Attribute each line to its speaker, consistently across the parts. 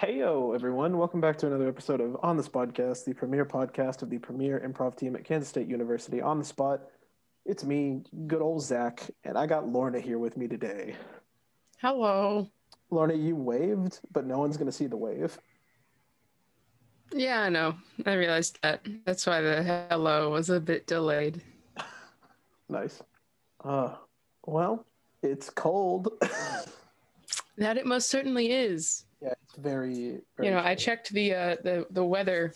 Speaker 1: Heyo, everyone. Welcome back to another episode of On the Podcast, the premier podcast of the premier improv team at Kansas State University. On the spot, it's me, good old Zach, and I got Lorna here with me today.
Speaker 2: Hello.
Speaker 1: Lorna, you waved, but no one's going to see the wave.
Speaker 2: Yeah, I know. I realized that. That's why the hello was a bit delayed.
Speaker 1: Nice. Uh, well, it's cold.
Speaker 2: That it most certainly is.
Speaker 1: Yeah, it's very, very
Speaker 2: You know, I checked the uh, the the weather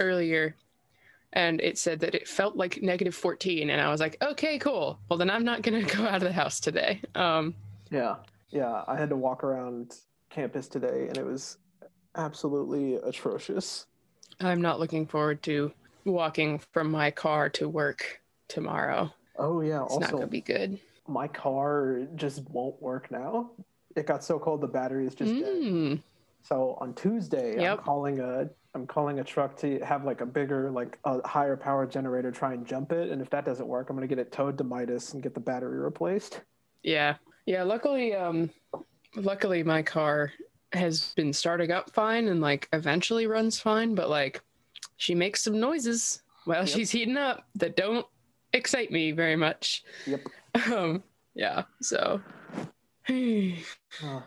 Speaker 2: earlier, and it said that it felt like negative fourteen, and I was like, okay, cool. Well, then I'm not gonna go out of the house today. Um,
Speaker 1: Yeah, yeah. I had to walk around campus today, and it was absolutely atrocious.
Speaker 2: I'm not looking forward to walking from my car to work tomorrow.
Speaker 1: Oh yeah.
Speaker 2: It's not
Speaker 1: also,
Speaker 2: gonna be good.
Speaker 1: my car just won't work now. It got so cold the battery is just dead.
Speaker 2: Mm.
Speaker 1: So on Tuesday, I'm calling a I'm calling a truck to have like a bigger, like a higher power generator try and jump it. And if that doesn't work, I'm gonna get it towed to Midas and get the battery replaced.
Speaker 2: Yeah. Yeah, luckily um luckily my car has been starting up fine and like eventually runs fine, but like she makes some noises while
Speaker 1: Yep.
Speaker 2: she's heating up that don't excite me very much.
Speaker 1: Yep.
Speaker 2: Um yeah, so
Speaker 1: Oh,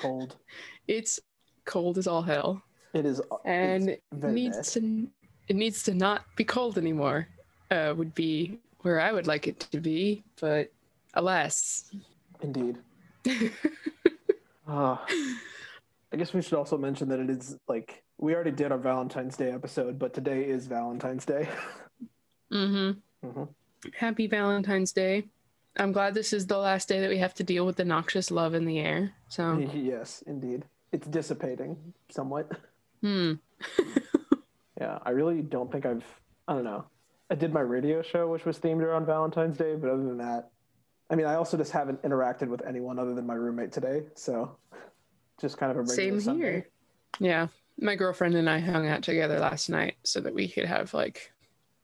Speaker 1: cold.
Speaker 2: it's cold as all hell
Speaker 1: It is.
Speaker 2: and it needs
Speaker 1: bad.
Speaker 2: to it needs to not be cold anymore. Uh would be where I would like it to be, but alas.
Speaker 1: Indeed. Uh, I guess we should also mention that it is like we already did our Valentine's Day episode, but today is Valentine's Day.
Speaker 2: Mhm.
Speaker 1: Mhm.
Speaker 2: Happy Valentine's Day. I'm glad this is the last day that we have to deal with the noxious love in the air. So,
Speaker 1: yes, indeed. It's dissipating somewhat.
Speaker 2: hmm.
Speaker 1: Yeah, I really don't think I've. I don't know. I did my radio show, which was themed around Valentine's Day, but other than that, I mean, I also just haven't interacted with anyone other than my roommate today. So, just kind of a
Speaker 2: Same
Speaker 1: Sunday.
Speaker 2: here. Yeah. My girlfriend and I hung out together last night so that we could have like,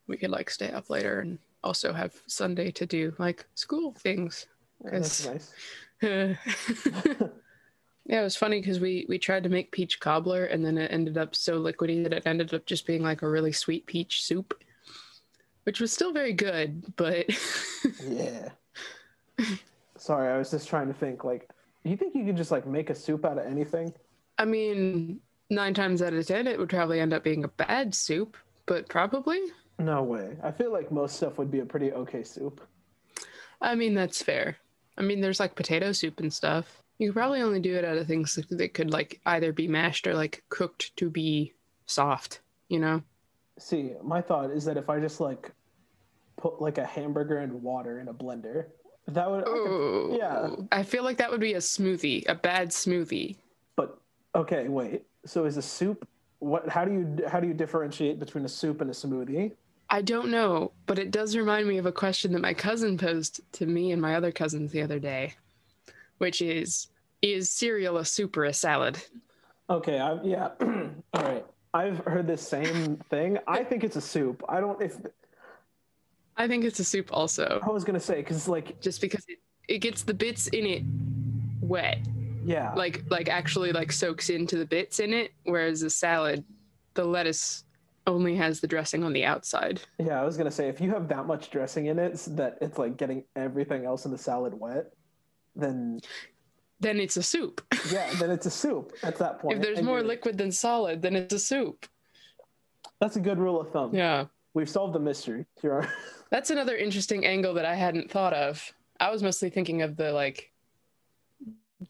Speaker 2: we could like stay up later and also have Sunday to do like school things.
Speaker 1: Yeah, that's
Speaker 2: 'Cause-
Speaker 1: nice.
Speaker 2: yeah, it was funny because we we tried to make peach cobbler and then it ended up so liquidy that it ended up just being like a really sweet peach soup, which was still very good, but
Speaker 1: Yeah. Sorry, I was just trying to think. Like, do you think you could just like make a soup out of anything?
Speaker 2: I mean, nine times out of ten, it would probably end up being a bad soup, but probably.
Speaker 1: No way. I feel like most stuff would be a pretty okay soup.
Speaker 2: I mean, that's fair. I mean, there's like potato soup and stuff. You could probably only do it out of things that, could like either be mashed or like cooked to be soft, you know?
Speaker 1: See, my thought is that if I just like put like a hamburger and water in a blender, that would. I could-
Speaker 2: Oh,
Speaker 1: yeah.
Speaker 2: I feel like that would be a smoothie, a bad smoothie.
Speaker 1: but okay, wait. So is a soup? What? How do you how do you differentiate between a soup and a smoothie?
Speaker 2: I don't know, but it does remind me of a question that my cousin posed to me and my other cousins the other day, which is Is cereal a soup or a salad?
Speaker 1: Okay, I, yeah. All right. I've heard this same thing. I think it's a soup. I don't. If
Speaker 2: I think it's a soup also,
Speaker 1: I was gonna say, because like,
Speaker 2: just because it, it gets the bits in it wet.
Speaker 1: yeah,
Speaker 2: like like actually like soaks into the bits in it whereas a salad the lettuce only has the dressing on the outside
Speaker 1: yeah. I was gonna say, if you have that much dressing in it that it's like getting everything else in the salad wet, then
Speaker 2: then it's a soup
Speaker 1: yeah, then it's a soup at that point.
Speaker 2: if there's
Speaker 1: And
Speaker 2: more liquid than solid then it's a soup
Speaker 1: that's a good rule of thumb.
Speaker 2: yeah
Speaker 1: We've solved the mystery. Here.
Speaker 2: that's another interesting angle that i hadn't thought of i was mostly thinking of the like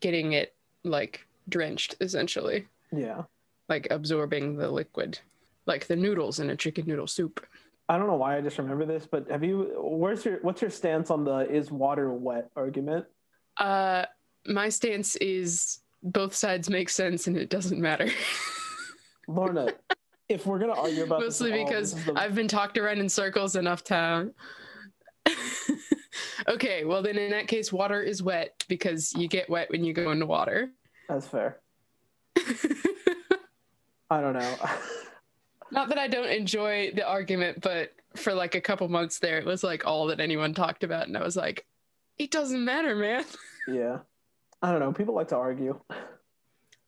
Speaker 2: getting it like drenched essentially
Speaker 1: yeah.
Speaker 2: like absorbing the liquid like the noodles in a chicken noodle soup
Speaker 1: I don't know why I just remember this, but have you? Where's your? What's your stance on the is water wet argument?
Speaker 2: Uh, my stance is both sides make sense and it doesn't matter.
Speaker 1: Lorna, if we're gonna argue about this
Speaker 2: Mostly
Speaker 1: all,
Speaker 2: because
Speaker 1: the-
Speaker 2: I've been talked around in circles enough time. okay, well then in that case, water is wet because you get wet when you go into water.
Speaker 1: that's fair. I don't know.
Speaker 2: Not that I don't enjoy the argument, but for like a couple months there, it was like all that anyone talked about, and I was like, it doesn't matter, man.
Speaker 1: yeah, I don't know. People like to argue.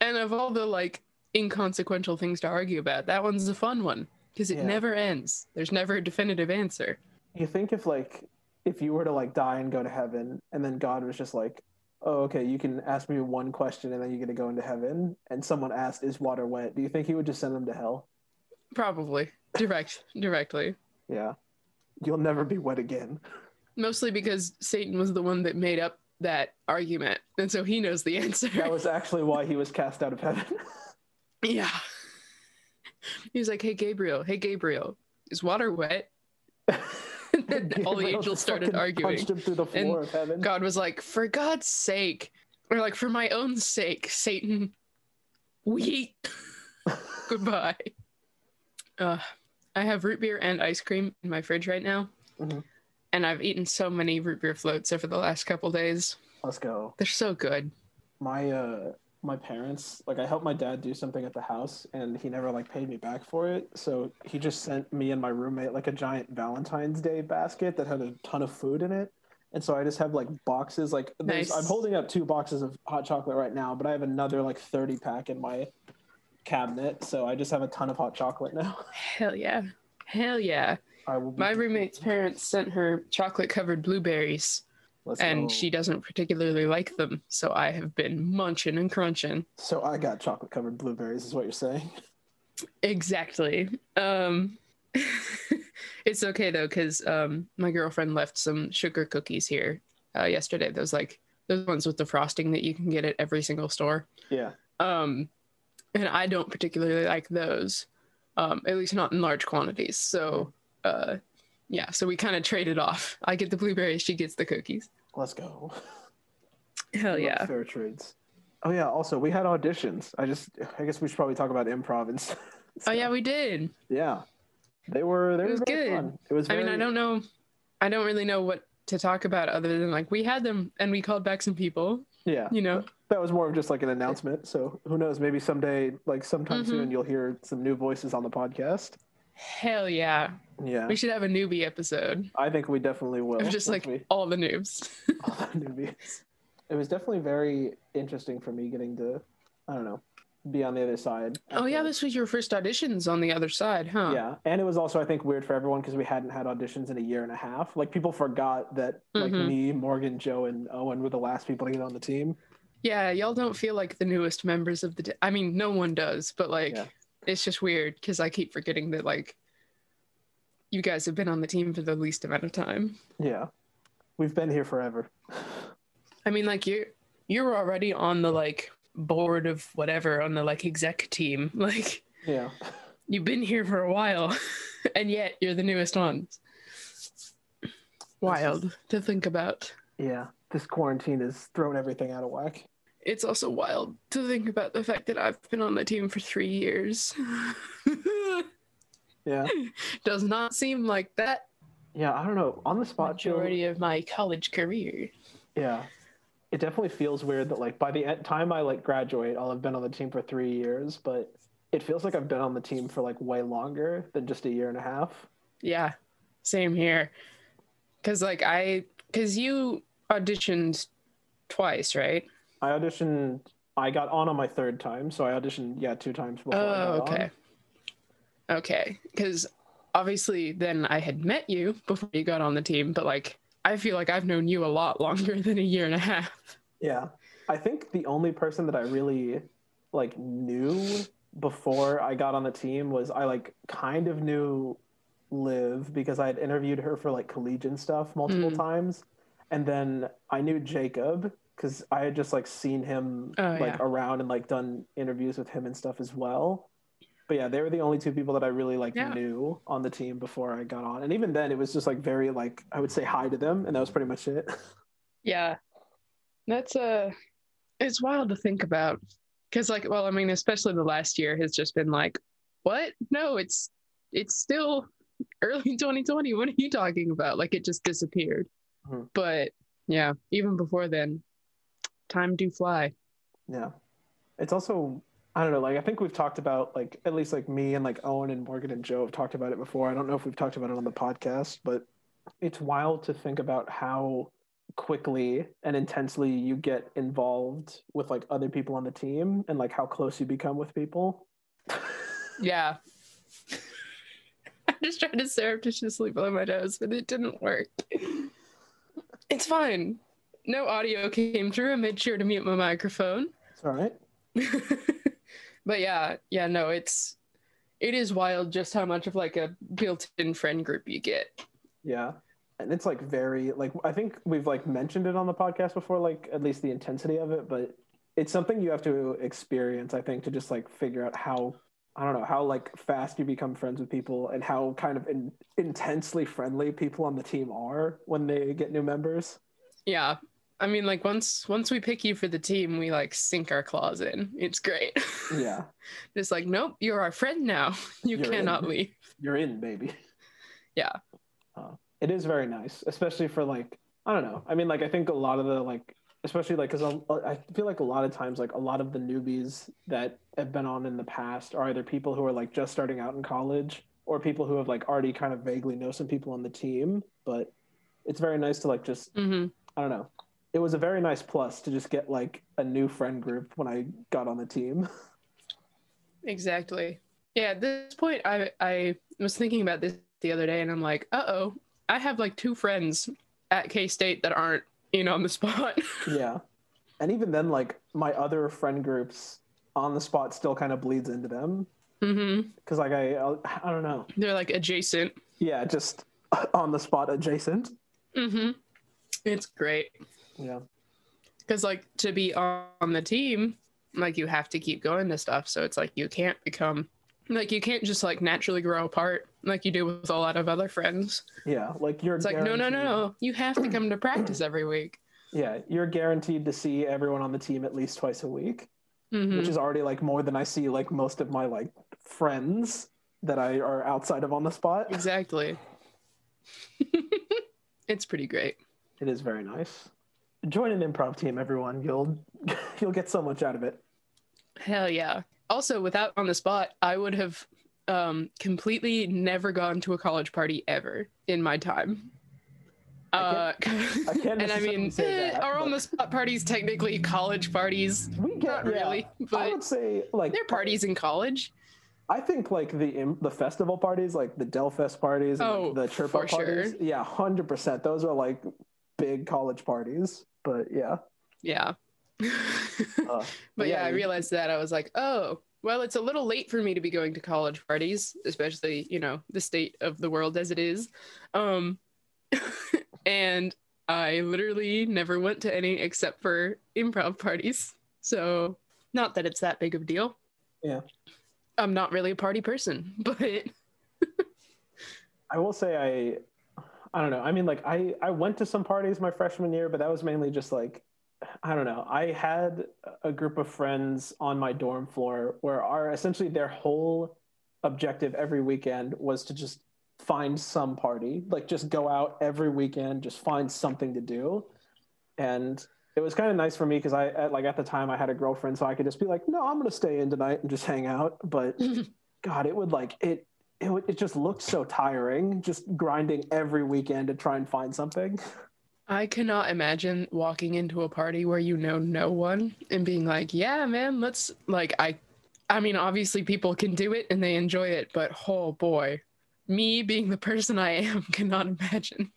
Speaker 2: And of all the like inconsequential things to argue about, that one's a fun one because it
Speaker 1: Yeah.
Speaker 2: never ends. There's never a definitive answer.
Speaker 1: You think if like if you were to like die and go to heaven, and then God was just like, "Oh, okay, you can ask me one question, and then you get to go into heaven," and someone asked, "Is water wet?" Do you think he would just send them to hell?
Speaker 2: Probably direct directly.
Speaker 1: Yeah, you'll never be wet again.
Speaker 2: Mostly because Satan was the one that made up that argument, and so he knows the answer.
Speaker 1: That was actually why he was cast out of heaven.
Speaker 2: yeah. He was like, "Hey Gabriel, hey Gabriel, is water wet?" and then all the angels started arguing.
Speaker 1: Punched him through the floor of heaven.
Speaker 2: God was like, "For God's sake," or like, "For my own sake, Satan, we goodbye." Uh, I have root beer and ice cream in my fridge right now,
Speaker 1: Mhm.
Speaker 2: and I've eaten so many root beer floats over the last couple days.
Speaker 1: Let's go.
Speaker 2: They're so good.
Speaker 1: my uh my parents like i helped my dad do something at the house and he never like paid me back for it so he just sent me and my roommate like a giant valentine's day basket that had a ton of food in it and so i just have like boxes like
Speaker 2: Nice.
Speaker 1: i'm holding up two boxes of hot chocolate right now but i have another like 30 pack in my cabinet so i just have a ton of hot chocolate now
Speaker 2: Hell yeah, hell yeah.
Speaker 1: i will be
Speaker 2: My roommate's parents sent her chocolate covered blueberries,
Speaker 1: Let's
Speaker 2: and
Speaker 1: go.
Speaker 2: she doesn't particularly like them, so I have been munching and crunching.
Speaker 1: so i got chocolate covered blueberries is what you're saying
Speaker 2: Exactly. Um it's okay though cuz um my girlfriend left some sugar cookies here uh yesterday. Those like those ones with the frosting that you can get at every single store.
Speaker 1: yeah
Speaker 2: Um and I don't particularly like those. Um at least not in large quantities. So uh yeah, so we kind of traded off. I get the blueberries, she gets the cookies.
Speaker 1: let's go
Speaker 2: Hell yeah.
Speaker 1: fair trades. Oh yeah. Also, we had auditions. I just, I guess we should probably talk about improv and stuff.
Speaker 2: Oh yeah, we did.
Speaker 1: yeah. They were. They
Speaker 2: It
Speaker 1: were
Speaker 2: was
Speaker 1: very
Speaker 2: good.
Speaker 1: fun. It was. Very...
Speaker 2: I mean, I don't know I don't really know what to talk about other than like we had them and we called back some people,
Speaker 1: Yeah.
Speaker 2: you know.
Speaker 1: That was more of just like an announcement. So who knows? Maybe someday, like sometime
Speaker 2: Mhm.
Speaker 1: soon, you'll hear some new voices on the podcast.
Speaker 2: Hell yeah.
Speaker 1: Yeah.
Speaker 2: We should have a newbie episode
Speaker 1: I think we definitely will.
Speaker 2: of just like
Speaker 1: we-
Speaker 2: all the noobs.
Speaker 1: all the newbies. It was definitely very interesting for me getting to, I don't know, be on the other side.
Speaker 2: oh yeah, this was your first auditions on the other side, huh?
Speaker 1: Yeah, and it was also I think weird for everyone because we hadn't had auditions in a year and a half. Like people forgot that like
Speaker 2: Mhm.
Speaker 1: me, Morgan, Joe, and Owen were the last people to get on the team.
Speaker 2: Yeah, y'all don't feel like the newest members of the. I mean, no one does, but like,
Speaker 1: Yeah.
Speaker 2: it's just weird because I keep forgetting that like, you guys have been on the team for the least amount of time.
Speaker 1: Yeah, we've been here forever.
Speaker 2: I mean, like you, you're already on the like board of whatever on the like exec team. Like,
Speaker 1: Yeah,
Speaker 2: you've been here for a while, and yet you're the newest ones. Wild to think about.
Speaker 1: yeah. This quarantine has thrown everything out of whack.
Speaker 2: It's also wild to think about the fact that I've been on the team for three years.
Speaker 1: Yeah,
Speaker 2: Does not seem like that
Speaker 1: yeah. I don't know. On the spot, Joe,
Speaker 2: majority of my college career.
Speaker 1: Yeah, it definitely feels weird that like by the time I like graduate, I'll have been on the team for three years, but it feels like I've been on the team for like way longer than just a year and a half.
Speaker 2: Yeah, same here. Cause like I, cause you auditioned twice, right?
Speaker 1: I auditioned. I got on on my third time, so I auditioned yeah two times before. I
Speaker 2: Oh,
Speaker 1: got on.
Speaker 2: okay. Okay, because obviously then I had met you before you got on the team, but like I feel like I've known you a lot longer than a year and a half.
Speaker 1: Yeah, I think the only person that I really like knew before I got on the team was I like kind of knew Liv because I had interviewed her for like collegiate stuff multiple
Speaker 2: Mm.
Speaker 1: times, and then I knew Jacob because I had just like seen him
Speaker 2: Oh,
Speaker 1: like
Speaker 2: yeah.
Speaker 1: around and like done interviews with him and stuff as well. But yeah, they were the only two people that I really like
Speaker 2: Yeah.
Speaker 1: knew on the team before I got on, and even then it was just like very like I would say hi to them, and that was pretty much it.
Speaker 2: Yeah. That's uh it's wild to think about. Cause like well, I mean, especially the last year has just been like, what? No, it's it's still early 2020. What are you talking about? Like it just disappeared.
Speaker 1: Mhm.
Speaker 2: But yeah, even before then, time do fly.
Speaker 1: Yeah. It's also I don't know, like I think we've talked about like at least like me and like Owen and Morgan and Joe have talked about it before. I don't know if we've talked about it on the podcast, but it's wild to think about how quickly and intensely you get involved with like other people on the team and like how close you become with people.
Speaker 2: Yeah. I just tried to surreptitiously blow my nose, but it didn't work. It's fine. No audio came through. I made sure to mute my microphone.
Speaker 1: It's all right.
Speaker 2: but yeah, yeah, no, it's it is wild just how much of like a built-in friend group you get.
Speaker 1: Yeah. And it's like very like I think we've like mentioned it on the podcast before, like at least the intensity of it, but it's something you have to experience, I think, to just like figure out how I don't know how like fast you become friends with people and how kind of in, intensely friendly people on the team are when they get new members.
Speaker 2: Yeah. I mean like once once we pick you for the team, we like sink our claws in. It's great.
Speaker 1: Yeah,
Speaker 2: it's like, nope, you're our friend now. You
Speaker 1: You're
Speaker 2: cannot
Speaker 1: in.
Speaker 2: leave.
Speaker 1: you're in, baby.
Speaker 2: Yeah.
Speaker 1: Uh, it is very nice, especially for like I don't know. I mean, like I think a lot of the like, especially like because I feel like a lot of times like a lot of the newbies that have been on in the past are either people who are like just starting out in college or people who have like already kind of vaguely know some people on the team. But it's very nice to like just
Speaker 2: hmm
Speaker 1: I don't know. It was a very nice plus to just get like a new friend group when I got on the team.
Speaker 2: Exactly. Yeah, at this point I I was thinking about this the other day and I'm like, uh-oh, I have like two friends at K-State that aren't in on the spot.
Speaker 1: yeah. And even then, like my other friend groups on the spot still kind of bleeds into them
Speaker 2: hmm
Speaker 1: because like I I don't know.
Speaker 2: They're like adjacent.
Speaker 1: Yeah, just on the spot adjacent.
Speaker 2: hmm It's great.
Speaker 1: Yeah.
Speaker 2: because like to be on the team like you have to keep going to stuff so it's like you can't become like you can't just like naturally grow apart like you do with a lot of other friends
Speaker 1: Yeah, like you're
Speaker 2: it's like no no no no you have to come to practice every week
Speaker 1: Yeah, you're guaranteed to see everyone on the team at least twice a week,
Speaker 2: Mhm.
Speaker 1: which is already like more than I see like most of my like friends that I are outside of on the spot.
Speaker 2: exactly it's pretty great
Speaker 1: It is very nice. Join an improv team, everyone. You'll you'll get so much out of it.
Speaker 2: hell yeah also without on the spot i would have um completely never gone to a college party ever in my time uh,
Speaker 1: I can't
Speaker 2: and I mean, eh,
Speaker 1: that,
Speaker 2: are on the spot parties technically college parties?
Speaker 1: We get
Speaker 2: Not
Speaker 1: yeah,
Speaker 2: really, but I
Speaker 1: would say like
Speaker 2: they're parties in college.
Speaker 1: I think like the the festival parties, like the Delfest parties, and
Speaker 2: Oh,
Speaker 1: like, the Chirpa
Speaker 2: for
Speaker 1: parties.
Speaker 2: sure.
Speaker 1: Yeah, hundred percent. Those are like big college parties. But yeah,
Speaker 2: Yeah.
Speaker 1: uh,
Speaker 2: but yeah, I realized that I was like, oh, well, it's a little late for me to be going to college parties, especially you know the state of the world as it is. Um, and I literally never went to any except for improv parties. So not that it's that big of a deal.
Speaker 1: Yeah.
Speaker 2: I'm not really a party person, but
Speaker 1: I will say I don't know. I mean, like I I went to some parties my freshman year, but that was mainly just like I don't know. I had a group of friends on my dorm floor where our essentially their whole objective every weekend was to just find some party, like just go out every weekend, just find something to do. And it was kind of nice for me because I at, like at the time I had a girlfriend, so I could just be like, no, I'm gonna stay in tonight and just hang out. But God, it would like it. It, it just looked so tiring, just grinding every weekend to try and find something.
Speaker 2: I cannot imagine walking into a party where you know no one and being like, "Yeah, man, let's like I I mean, obviously people can do it and they enjoy it, but oh boy, me being the person I am cannot imagine."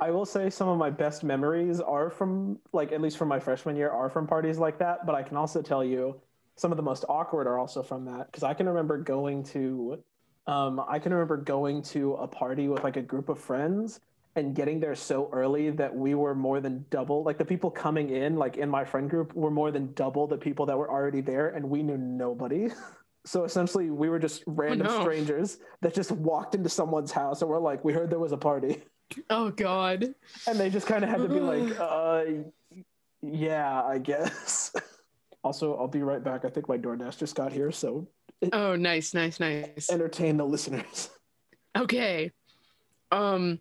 Speaker 1: I will say some of my best memories are from like at least from my freshman year are from parties like that, but I can also tell you some of the most awkward are also from that because I can remember going to um I can remember going to a party with like a group of friends and getting there so early that we were more than double like the people coming in like in my friend group were more than double the people that were already there and we knew nobody. So essentially we were just random
Speaker 2: no.
Speaker 1: strangers that just walked into someone's house and we're like we heard there was a party.
Speaker 2: Oh god.
Speaker 1: And they just kind of had to be like, uh, yeah, I guess. also, I'll be right back. I think my DoorDash just got here, so
Speaker 2: Oh, nice, nice, nice.
Speaker 1: entertain the listeners.
Speaker 2: Okay. Um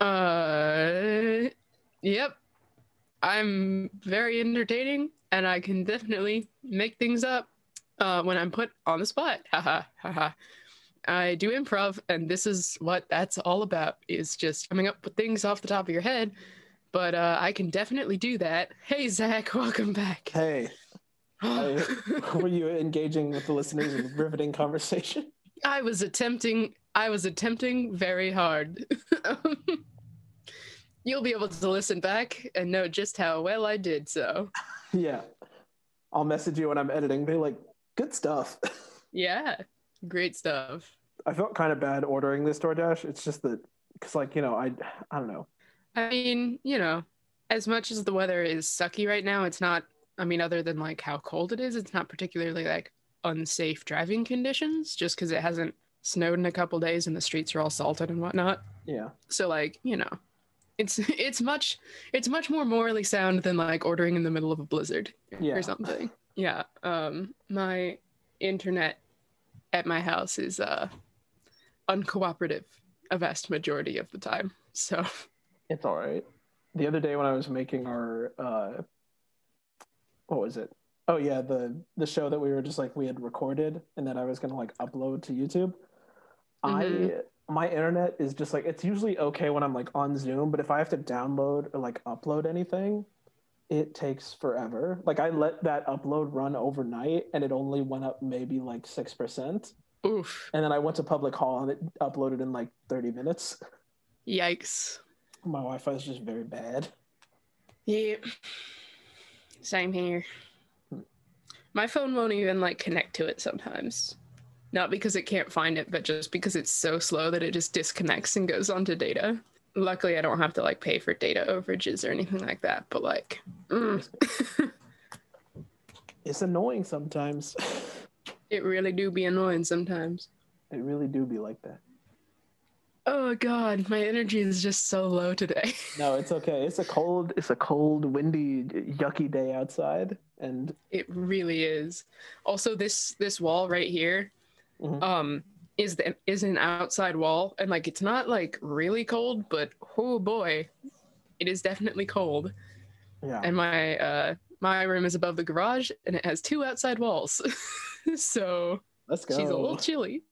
Speaker 2: uh yep. I'm very entertaining and I can definitely make things up uh when I'm put on the spot. Haha haha. I do improv and this is what that's all about is just coming up with things off the top of your head but uh, I can definitely do that. Hey, Zach, welcome back.
Speaker 1: Hey, I, were you engaging with the listeners in riveting conversation?
Speaker 2: I was attempting. I was attempting very hard. You'll be able to listen back and know just how well I did so.
Speaker 1: Yeah. I'll message you when I'm editing. Be like, good stuff.
Speaker 2: Yeah, great stuff.
Speaker 1: I felt kind of bad ordering this DoorDash. It's just that, because like you know, I I don't know.
Speaker 2: I mean, you know, as much as the weather is sucky right now, it's not. I mean, other than like how cold it is, it's not particularly like unsafe driving conditions. Just because it hasn't snowed in a couple days and the streets are all salted and whatnot.
Speaker 1: Yeah.
Speaker 2: So like, you know, it's it's much it's much more morally sound than like ordering in the middle of a blizzard
Speaker 1: Yeah.
Speaker 2: or something. Yeah. Um my internet at my house is uh uncooperative a vast majority of the time. So
Speaker 1: It's all right. The other day when I was making our uh what was it? Oh yeah, the the show that we were just like we had recorded and that I was gonna like upload to YouTube.
Speaker 2: Mhm.
Speaker 1: I my internet is just like it's usually okay when I'm like on Zoom, but if I have to download or like upload anything, it takes forever. Like I let that upload run overnight and it only went up maybe like six percent.
Speaker 2: oof.
Speaker 1: And then I went to public hall and it uploaded in like 30 minutes.
Speaker 2: Yikes.
Speaker 1: My Wi-Fi is just very bad.
Speaker 2: Yeah. Same here. My phone won't even like connect to it sometimes. Not because it can't find it, but just because it's so slow that it just disconnects and goes onto data. Luckily, I don't have to like pay for data overages or anything like that. But like, mm,
Speaker 1: It's annoying sometimes.
Speaker 2: it really do be annoying sometimes.
Speaker 1: it really do be like that.
Speaker 2: Oh god, my energy is just so low today.
Speaker 1: No, it's okay. It's a cold, it's a cold, windy, yucky day outside, and
Speaker 2: It really is. Also, this this wall right here,
Speaker 1: Mhm.
Speaker 2: um, is the is an outside wall, and like it's not like really cold, but oh boy, it is definitely cold.
Speaker 1: yeah,
Speaker 2: And my uh my room is above the garage, and it has two outside walls, so
Speaker 1: let's go.
Speaker 2: she's a little chilly.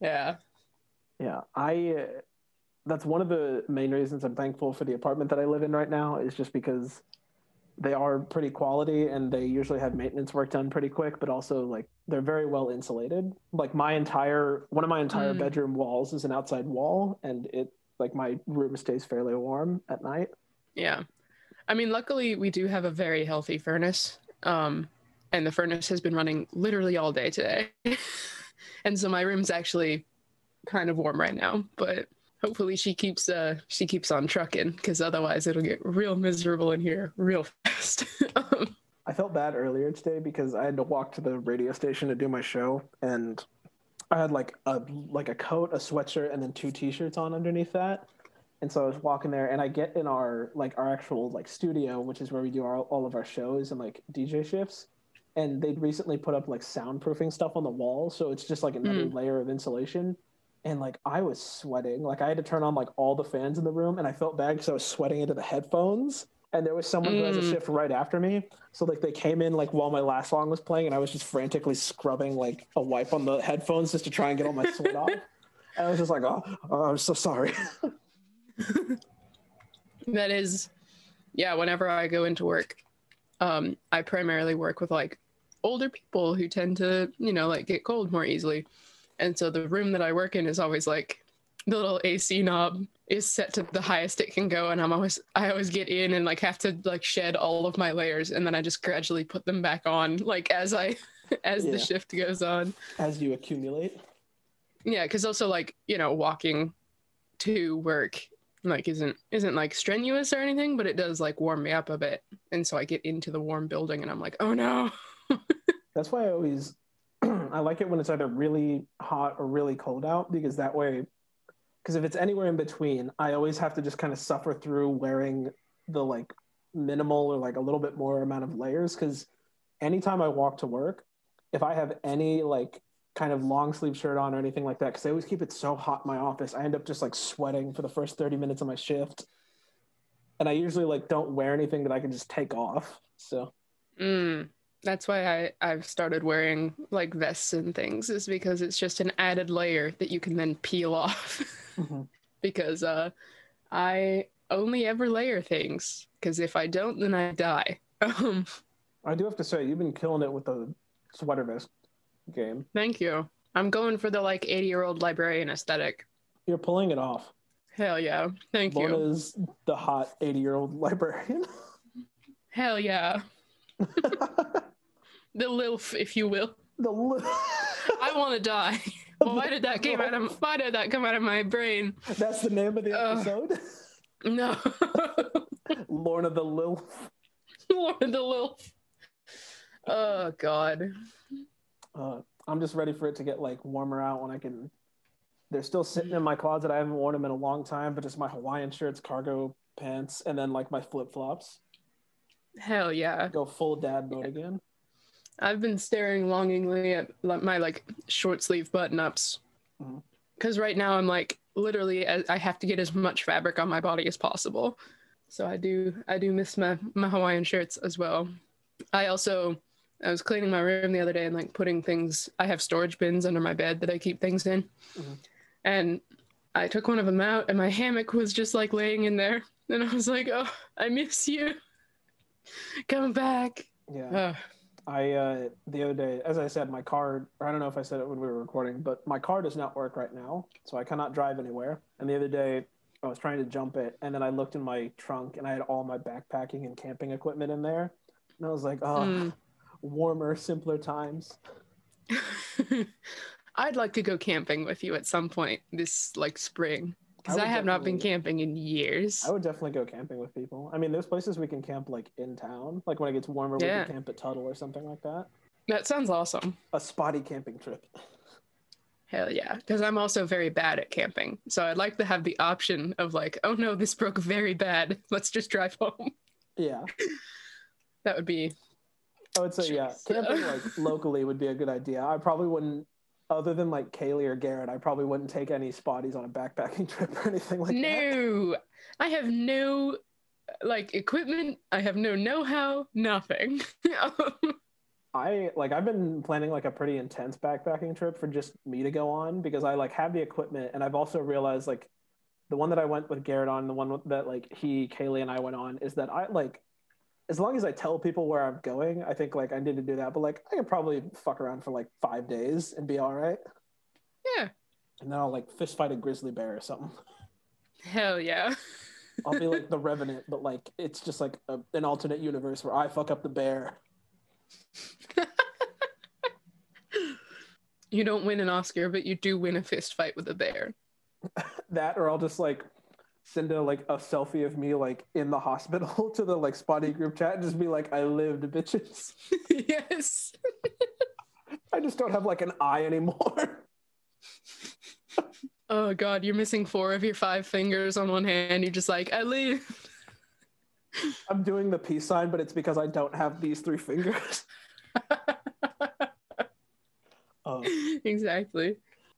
Speaker 2: Yeah.
Speaker 1: Yeah, I. Uh, that's one of the main reasons I'm thankful for the apartment that I live in right now. Is just because they are pretty quality and they usually have maintenance work done pretty quick, but also like they're very well insulated. Like my entire one of my entire
Speaker 2: Mm.
Speaker 1: bedroom walls is an outside wall, and it like my room stays fairly warm at night.
Speaker 2: Yeah. I mean, luckily we do have a very healthy furnace. Um, and the furnace has been running literally all day today. and so my room's actually kind of warm right now, but hopefully she keeps uh she keeps on trucking because otherwise it'll get real miserable in here real fast. um,
Speaker 1: I felt bad earlier today because I had to walk to the radio station to do my show, and I had like a like a coat, a sweatshirt, and then two t-shirts on underneath that. And so I was walking there, and I get in our like our actual like studio, which is where we do our, all of our shows and like DJ shifts. And they'd recently put up like soundproofing stuff on the wall, so it's just like another layer of insulation. And like I was sweating, like I had to turn on like all the fans in the room, and I felt bad because I was sweating into the headphones and there was someone who has a
Speaker 2: Mm.
Speaker 1: shift right after me. So like they came in like while my last song was playing, and I was just frantically scrubbing like a wipe on the headphones just to try and get all my sweat off. And I was just like, oh, oh I'm so sorry.
Speaker 2: that is yeah, whenever I go into work, um, I primarily work with like older people who tend to, you know, like get cold more easily. And so the room that I work in is always like the little AC knob is set to the highest it can go and I'm always I always get in and like have to like shed all of my layers and then I just gradually put them back on like as I as
Speaker 1: Yeah.
Speaker 2: the shift goes on.
Speaker 1: As you accumulate,
Speaker 2: Yeah, cuz also like, you know, walking to work like isn't isn't like strenuous or anything, but it does like warm me up a bit. And so I get into the warm building and I'm like, "Oh no."
Speaker 1: that's why I always I like it when it's either really hot or really cold out because that way, because if it's anywhere in between, I always have to just kind of suffer through wearing the like minimal or like a little bit more amount of layers because anytime I walk to work, if I have any like kind of long sleeve shirt on or anything like that, because I always keep it so hot in my office, I end up just like sweating for the first 30 minutes of my shift. And I usually like don't wear anything that I can just take off. So
Speaker 2: Mm. That's why I I've started wearing like vests and things is because it's just an added layer that you can then peel off. because uh I only ever layer things because if I don't, then I die. Um,
Speaker 1: I do have to say, you've been killing it with the sweater vest game.
Speaker 2: thank you. I'm going for the like 80 year old librarian aesthetic.
Speaker 1: You're pulling it off.
Speaker 2: Hell yeah. Thank you.
Speaker 1: Lorna is the hot 80 year old librarian.
Speaker 2: Hell yeah.
Speaker 1: The
Speaker 2: The LILF, if you will.
Speaker 1: li-
Speaker 2: I want to die. Why did that came out of why did that come out of my brain?
Speaker 1: That's the name of the episode.
Speaker 2: No.
Speaker 1: Lorna the Lil.
Speaker 2: Lord of the LILF. Oh god.
Speaker 1: Uh, I'm just ready for it to get like warmer out when I can. They're still sitting in my closet. I haven't worn them in a long time, but just my Hawaiian shirts, cargo pants, and then like my flip flops.
Speaker 2: Hell yeah.
Speaker 1: Go full dad mode again.
Speaker 2: I've been staring longingly at my like short sleeve button ups.
Speaker 1: Mhm.
Speaker 2: Cuz right now I'm like literally I have to get as much fabric on my body as possible. So I do I do miss my my Hawaiian shirts as well. I also I was cleaning my room the other day and like putting things I have storage bins under my bed that I keep things in.
Speaker 1: Mhm.
Speaker 2: And I took one of them out and my hammock was just like laying in there and I was like, "Oh, I miss you. Come back."
Speaker 1: Yeah.
Speaker 2: Ugh.
Speaker 1: I uh, the other day, as I said, my car. Or I don't know if I said it when we were recording, but my car does not work right now, so I cannot drive anywhere. And the other day, I was trying to jump it, and then I looked in my trunk, and I had all my backpacking and camping equipment in there, and I was like, "Oh,
Speaker 2: Mm.
Speaker 1: warmer, simpler times."
Speaker 2: I'd like to go camping with you at some point this like spring because
Speaker 1: I
Speaker 2: I, have not been camping in years.
Speaker 1: I would definitely go camping with people. I mean, there's places we can camp like in town, like when it gets warmer,
Speaker 2: Yeah.
Speaker 1: we can camp at Tuttle or something like that.
Speaker 2: That sounds awesome.
Speaker 1: A spotty camping trip.
Speaker 2: Hell yeah, because I'm also very bad at camping, so I'd like to have the option of like, oh no, this broke very bad. Let's just drive home.
Speaker 1: Yeah,
Speaker 2: That would be
Speaker 1: I would say yeah, camping like locally would be a good idea. I probably wouldn't, other than like Kaylee or Garrett, I probably wouldn't take any spotties on a backpacking trip or anything like that.
Speaker 2: no. I have no like equipment. I have no know-how. Nothing.
Speaker 1: I like I've been planning like a pretty intense backpacking trip for just me to go on because I like have the equipment and I've also realized like the one that I went with Garrett on, the one that like he, Kaylee, and I went on is that I like as long as I tell people where I'm going, I think like I need to do that. But like I could probably fuck around for like five days and be all right.
Speaker 2: yeah.
Speaker 1: And then I'll like fist fight a grizzly bear or something.
Speaker 2: Hell yeah.
Speaker 1: I'll be like the revenant, but like it's just like a, an alternate universe where I fuck up the bear.
Speaker 2: You don't win an Oscar, but you do win a fist fight with a bear.
Speaker 1: That or I'll just like send a like a selfie of me like in the hospital to the like spotty group chat and just be like, I lived, bitches.
Speaker 2: yes.
Speaker 1: I just don't have like an eye anymore.
Speaker 2: Oh god, you're missing four of your five fingers on one hand. You're just like, I live.
Speaker 1: I'm doing the peace sign, but it's because I don't have these three fingers. Oh,
Speaker 2: exactly.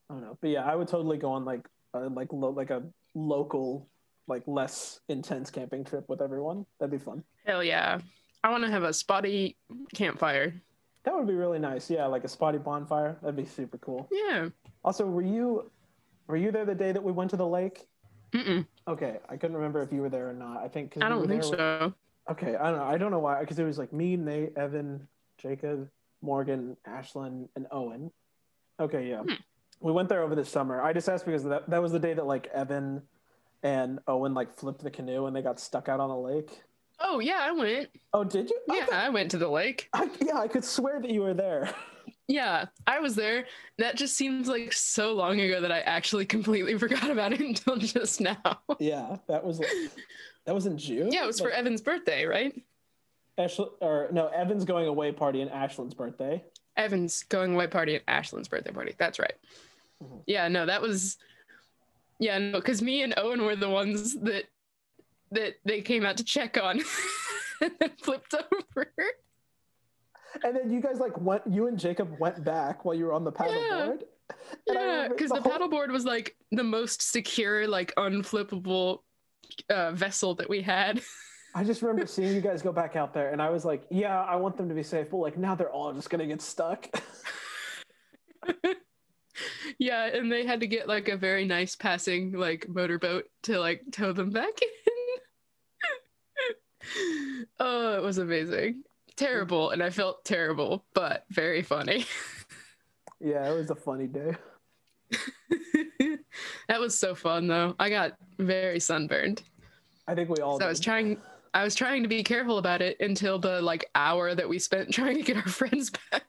Speaker 1: I don't know, but yeah, I would totally go on like a, like lo- like a local, like less intense camping trip with everyone. That'd be fun.
Speaker 2: Hell yeah. I want to have a spotty campfire.
Speaker 1: That would be really nice. Yeah, like a spotty bonfire. That'd be super cool.
Speaker 2: Yeah.
Speaker 1: Also, were you were you there the day that we went to the lake?
Speaker 2: Mm-mm.
Speaker 1: Okay, I couldn't remember if you were there or not. I think
Speaker 2: I don't
Speaker 1: were
Speaker 2: think so.
Speaker 1: Okay, I don't know. I don't know why because it was like me, Nate, Evan, Jacob, Morgan, Ashlyn, and Owen. Okay, yeah.
Speaker 2: Hmm.
Speaker 1: We went there over the summer. I just asked because that that was the day that like Evan and Owen like flipped the canoe and they got stuck out on a lake.
Speaker 2: Oh yeah, I went.
Speaker 1: Oh, did you?
Speaker 2: Yeah, I went to the lake.
Speaker 1: I, yeah, I could swear that you were there.
Speaker 2: Yeah, I was there. That just seems like so long ago that I actually completely forgot about it until just now.
Speaker 1: yeah, that was like, that was in June.
Speaker 2: Yeah, it was for Evan's birthday, right?
Speaker 1: Ashley or no, Evan's going away party and Ashlyn's birthday.
Speaker 2: Evan's going away party at Ashlyn's birthday party. That's right.
Speaker 1: Mhm.
Speaker 2: Yeah, no, that was yeah, no, because me and Owen were the ones that that they came out to check on and then flipped over.
Speaker 1: And then you guys like went. You and Jacob went back while you were on the paddleboard.
Speaker 2: Yeah,
Speaker 1: remember
Speaker 2: because the,
Speaker 1: whole-
Speaker 2: paddleboard was like the most secure, like unflippable uh, vessel that we had.
Speaker 1: I just remember seeing you guys go back out there, and I was like, "Yeah, I want them to be safe," but like now they're all just gonna get stuck.
Speaker 2: yeah, and they had to get like a very nice passing like motorboat to like tow them back in. Oh, it was amazing. Terrible, and I felt terrible, but very funny.
Speaker 1: Yeah, it was a funny day.
Speaker 2: that was so fun though. I got very sunburned.
Speaker 1: I think we all.
Speaker 2: So I was trying I was trying to be careful about it until the like hour that we spent trying to get our friends back.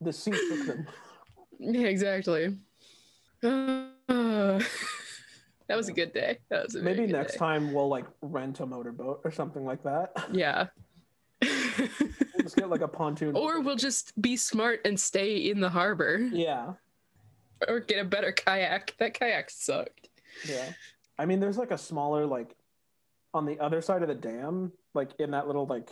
Speaker 1: The sea took them.
Speaker 2: Yeah, exactly. Uh, that was a good day. That was a
Speaker 1: Maybe next
Speaker 2: day.
Speaker 1: time we'll like rent a motorboat or something like that.
Speaker 2: Yeah.
Speaker 1: We'll just get like a pontoon.
Speaker 2: or we'll just be smart and stay in the harbor
Speaker 1: yeah,
Speaker 2: or get a better kayak. That kayak sucked.
Speaker 1: yeah. I mean, there's like a smaller like on the other side of the dam, like in that little like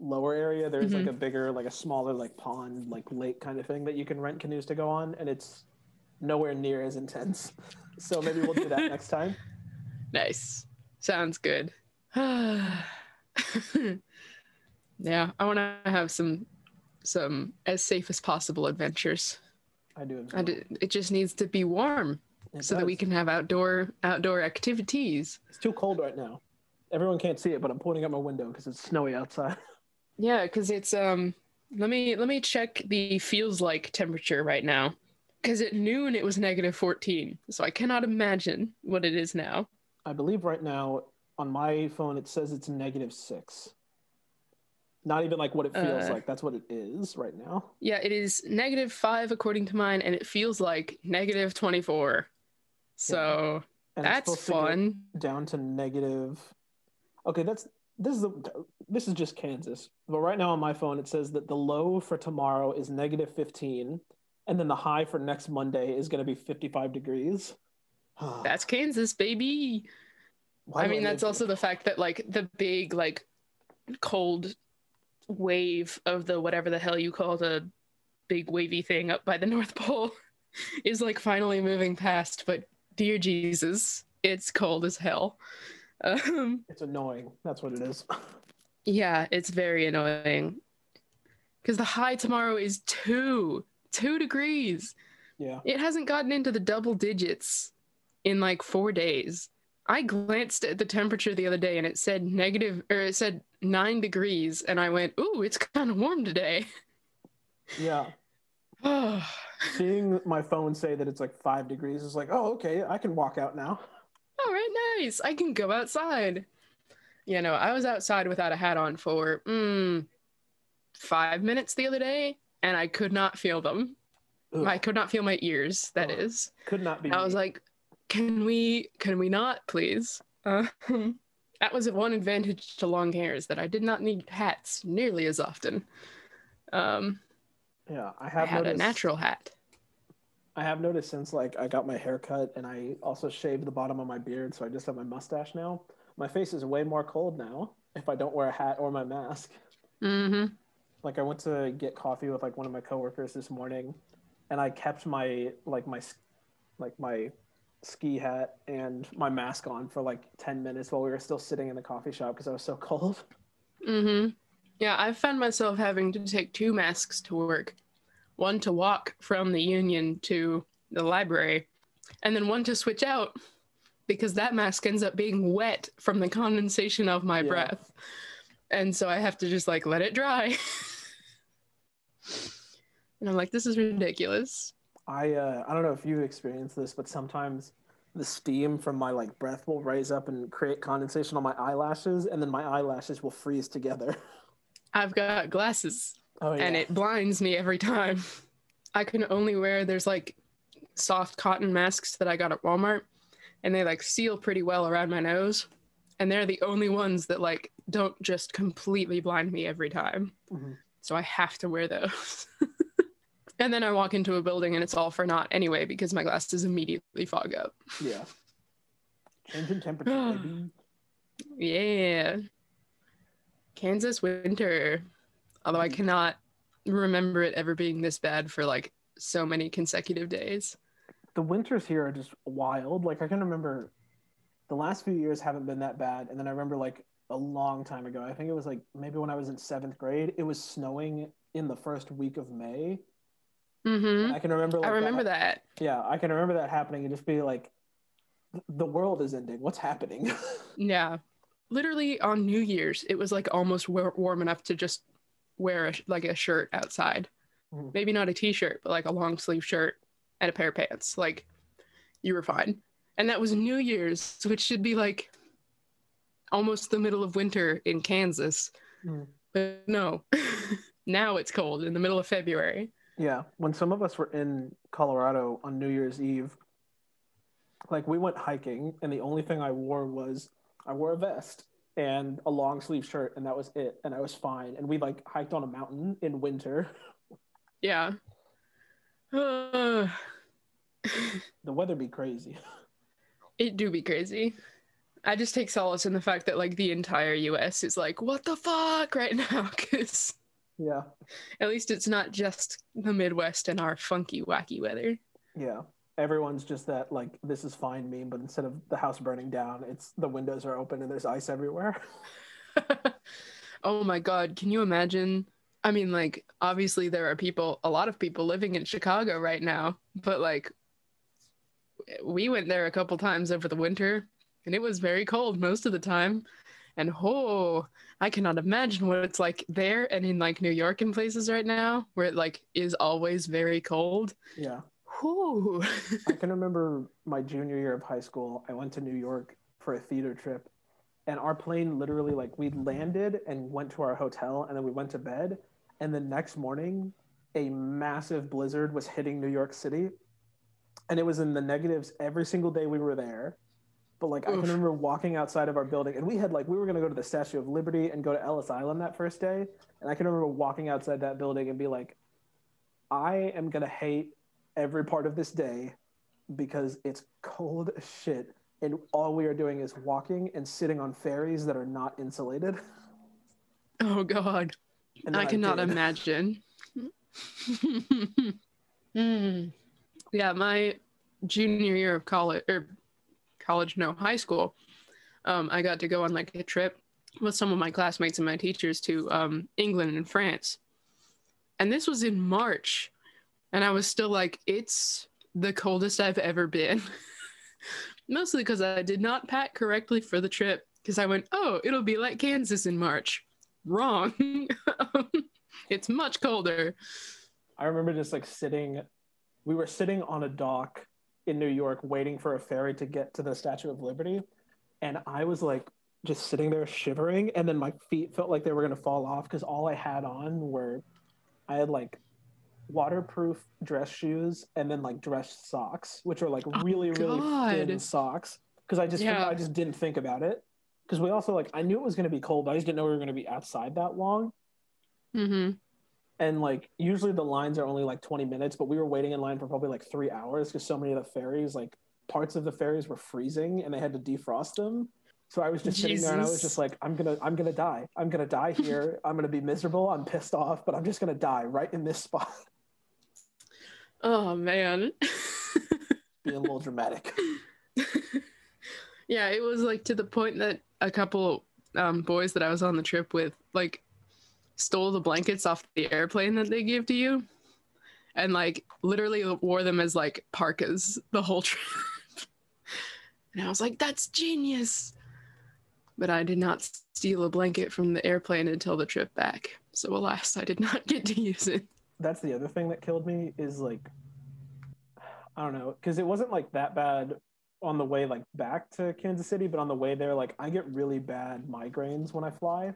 Speaker 1: lower area. There's like
Speaker 2: Mhm.
Speaker 1: a bigger, like a smaller like pond, like lake kind of thing that you can rent canoes to go on, and it's nowhere near as intense. So maybe we'll do that next time.
Speaker 2: Nice. Sounds good. yeah, I want to have some some as safe as possible adventures.
Speaker 1: I do. well.
Speaker 2: d- it just needs to be warm
Speaker 1: It
Speaker 2: so that we can have outdoor outdoor activities.
Speaker 1: It's too cold right now. Everyone can't see it, but I'm pointing out my window because it's snowy outside.
Speaker 2: Yeah, because it's um. Let me let me check the feels like temperature right now. Because at noon it was negative fourteen, so I cannot imagine what it is now.
Speaker 1: I believe right now on my phone it says it's negative six. Not even like what it feels
Speaker 2: Uh.
Speaker 1: like. That's what it is right now.
Speaker 2: Yeah, it is negative five according to mine, and it feels like negative twenty four. So
Speaker 1: it's
Speaker 2: that's
Speaker 1: supposed to get
Speaker 2: fun.
Speaker 1: Down to negative. Okay, that's this is the this is just Kansas. But right now on my phone it says that the low for tomorrow is negative fifteen, and then the high for next Monday is going to be fifty five degrees.
Speaker 2: That's Kansas, baby.
Speaker 1: Why
Speaker 2: I mean, that's also the fact that like the big like cold wave of the whatever the hell you call the big wavy thing up by the North Pole is like finally moving past. But dear Jesus, it's cold as hell. Um,
Speaker 1: it's annoying. That's what it is.
Speaker 2: yeah, it's very annoying because the high tomorrow is two two degrees.
Speaker 1: yeah.
Speaker 2: It hasn't gotten into the double digits in like four days. I glanced at the temperature the other day and it said negative, or it said nine degrees, and I went, "Ooh, it's kind of warm today."
Speaker 1: Yeah. Seeing my phone say that it's like five degrees is like, oh, okay, I can walk out now.
Speaker 2: All right, nice. I can go outside. You know, I was outside without a hat on for mm, five minutes the other day, and I could not feel them.
Speaker 1: Ugh,
Speaker 2: I could not feel my ears. That
Speaker 1: Ugh.
Speaker 2: is.
Speaker 1: could not be.
Speaker 2: I was like, can we can we not please? Uh, that was one advantage to long hair is that I did not need hats nearly as often. Um,
Speaker 1: yeah, I
Speaker 2: I
Speaker 1: have
Speaker 2: had
Speaker 1: noticed,
Speaker 2: a natural hat.
Speaker 1: I have noticed since like I got my hair cut and I also shaved the bottom of my beard, so I just have my mustache now. My face is way more cold now if I don't wear a hat or my mask.
Speaker 2: hmm
Speaker 1: Like I went to get coffee with like one of my coworkers this morning, and I kept my like my like my ski hat and my mask on for like 10 minutes while we were still sitting in the coffee shop because I was so cold.
Speaker 2: hmm Yeah, I've found myself having to take two masks to work. One to walk from the union to the library, and then one to switch out because that mask ends up being wet from the condensation of my
Speaker 1: Yeah.
Speaker 2: breath. And so I have to just like let it dry. and I'm like, this is ridiculous.
Speaker 1: I uh, I don't know if you've experienced this, but sometimes the steam from my like breath will rise up and create condensation on my eyelashes, and then my eyelashes will freeze together.
Speaker 2: I've got glasses
Speaker 1: Oh yeah,
Speaker 2: and it blinds me every time. I can only wear there's like soft cotton masks that I got at Walmart and they like seal pretty well around my nose and they're the only ones that like don't just completely blind me every time.
Speaker 1: Mhm.
Speaker 2: So I have to wear those. and then I walk into a building and it's all for naught anyway because my glasses immediately fog up.
Speaker 1: yeah. Changing temperature.
Speaker 2: Yeah. Kansas winter. Although I cannot remember it ever being this bad for like so many consecutive days.
Speaker 1: The winters here are just wild. Like I can remember, the last few years haven't been that bad, and then I remember like a long time ago. I think it was like maybe when I was in seventh grade. It was snowing in the first week of May.
Speaker 2: Mm-hmm.
Speaker 1: I can remember. Like,
Speaker 2: I remember that.
Speaker 1: Yeah, I can remember that happening and just be like, the world is ending. What's happening?
Speaker 2: Yeah. literally on New Year's, it was like almost wa- warm enough to just wear a, like a shirt outside.
Speaker 1: Mhm.
Speaker 2: Maybe not a t-shirt, but like a long sleeve shirt and a pair of pants. Like you were fine. And that was New Year's, which should be like almost the middle of winter in Kansas.
Speaker 1: Mhm.
Speaker 2: But no. now it's cold in the middle of February.
Speaker 1: Yeah, when some of us were in Colorado on New Year's Eve, like we went hiking, and the only thing I wore was I wore a vest and a long sleeve shirt, and that was it, and I was fine. And we like hiked on a mountain in winter.
Speaker 2: Yeah. Uh,
Speaker 1: The weather be crazy.
Speaker 2: it do be crazy. I just take solace in the fact that like the entire US is like, what the fuck right now? Because
Speaker 1: Yeah,
Speaker 2: at least it's not just the Midwest and our funky, wacky weather.
Speaker 1: yeah. Everyone's just that like this is fine meme, but instead of the house burning down, it's the windows are open and there's ice everywhere.
Speaker 2: oh my God. Can you imagine? I mean, like, obviously, there are people, a lot of people living in Chicago right now, but like, we went there a couple times over the winter and it was very cold most of the time. And oh, I cannot imagine what it's like there and in like New York and places right now where it like is always very cold.
Speaker 1: yeah.
Speaker 2: Whew.
Speaker 1: I can remember my junior year of high school. I went to New York for a theater trip, and our plane literally like we landed and went to our hotel, and then we went to bed. And the next morning, a massive blizzard was hitting New York City, and it was in the negatives every single day we were there. But like I can remember walking outside of our building, and we had like we were gonna go to the Statue of Liberty and go to Ellis Island that first day, and I can remember walking outside that building and be like, I am gonna hate every part of this day because it's cold as shit and all we are doing is walking and sitting on ferries that are not insulated
Speaker 2: oh, God. I cannot
Speaker 1: did.
Speaker 2: imagine. Hmm. Yeah, my junior year of college or college, no, high school, um, I got to go on like a trip with some of my classmates and my teachers to um, England and France. And this was in March. And I was still like, it's the coldest I've ever been. Mostly because I did not pack correctly for the trip. Because I went, oh, it'll be like Kansas in March. Wrong. it's much colder.
Speaker 1: i remember just like sitting we were sitting on a dock in new york waiting for a ferry to get to the statue of liberty and i was like just sitting there shivering and then my feet felt like they were going to fall off because all i had on were i had like waterproof dress shoes and then like dress socks which are like
Speaker 2: Oh,
Speaker 1: really really thin socks because i just
Speaker 2: Yeah.
Speaker 1: i just didn't think about it. Because we also like i knew it was going to be cold but i just didn't know we were going to be outside that long.
Speaker 2: Mm-hmm.
Speaker 1: and like usually the lines are only like 20 minutes but we were waiting in line for probably like three hours because so many of the ferries like parts of the ferries were freezing and they had to defrost them. So i was just sitting there and i was just like i'm gonna i'm gonna die. I'm gonna die here. I'm gonna be miserable. I'm pissed off but i'm just gonna die right in this spot
Speaker 2: Oh man.
Speaker 1: being a little dramatic
Speaker 2: yeah, it was like to the point that a couple um, boys that I was on the trip with like stole the blankets off the airplane that they give to you and like literally wore them as like parkas the whole trip. and I was like, that's genius. But I did not steal a blanket from the airplane until the trip back. So alas, I did not get to use it.
Speaker 1: That's the other thing that killed me is like i don't know because it wasn't like that bad on the way like back to kansas city but on the way there like i get really bad migraines when i fly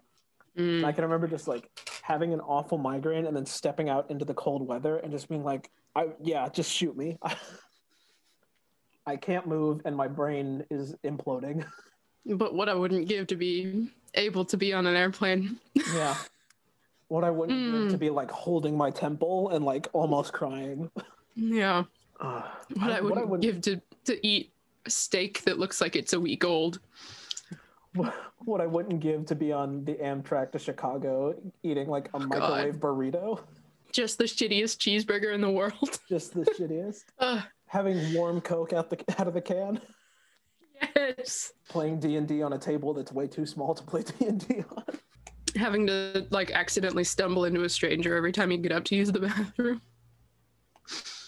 Speaker 2: Mm.
Speaker 1: I can remember just like having an awful migraine and then stepping out into the cold weather and just being like, I yeah, just shoot me. I can't move and my brain is imploding.
Speaker 2: But what I wouldn't give to be able to be on an airplane.
Speaker 1: Yeah. What I wouldn't
Speaker 2: Mm.
Speaker 1: give to be like holding my temple and like almost crying.
Speaker 2: Yeah.
Speaker 1: Ugh.
Speaker 2: What I
Speaker 1: what I
Speaker 2: wouldn't
Speaker 1: would-
Speaker 2: give to to eat a steak that looks like it's a week old.
Speaker 1: what I wouldn't give to be on the Amtrak to Chicago eating like a microwave burrito.
Speaker 2: Just the shittiest cheeseburger in the world.
Speaker 1: Just the shittiest.
Speaker 2: Ugh,
Speaker 1: Having warm Coke out the out of the can.
Speaker 2: yes.
Speaker 1: Playing D and D on a table that's way too small to play D and D on.
Speaker 2: Having to like accidentally stumble into a stranger every time you get up to use the bathroom.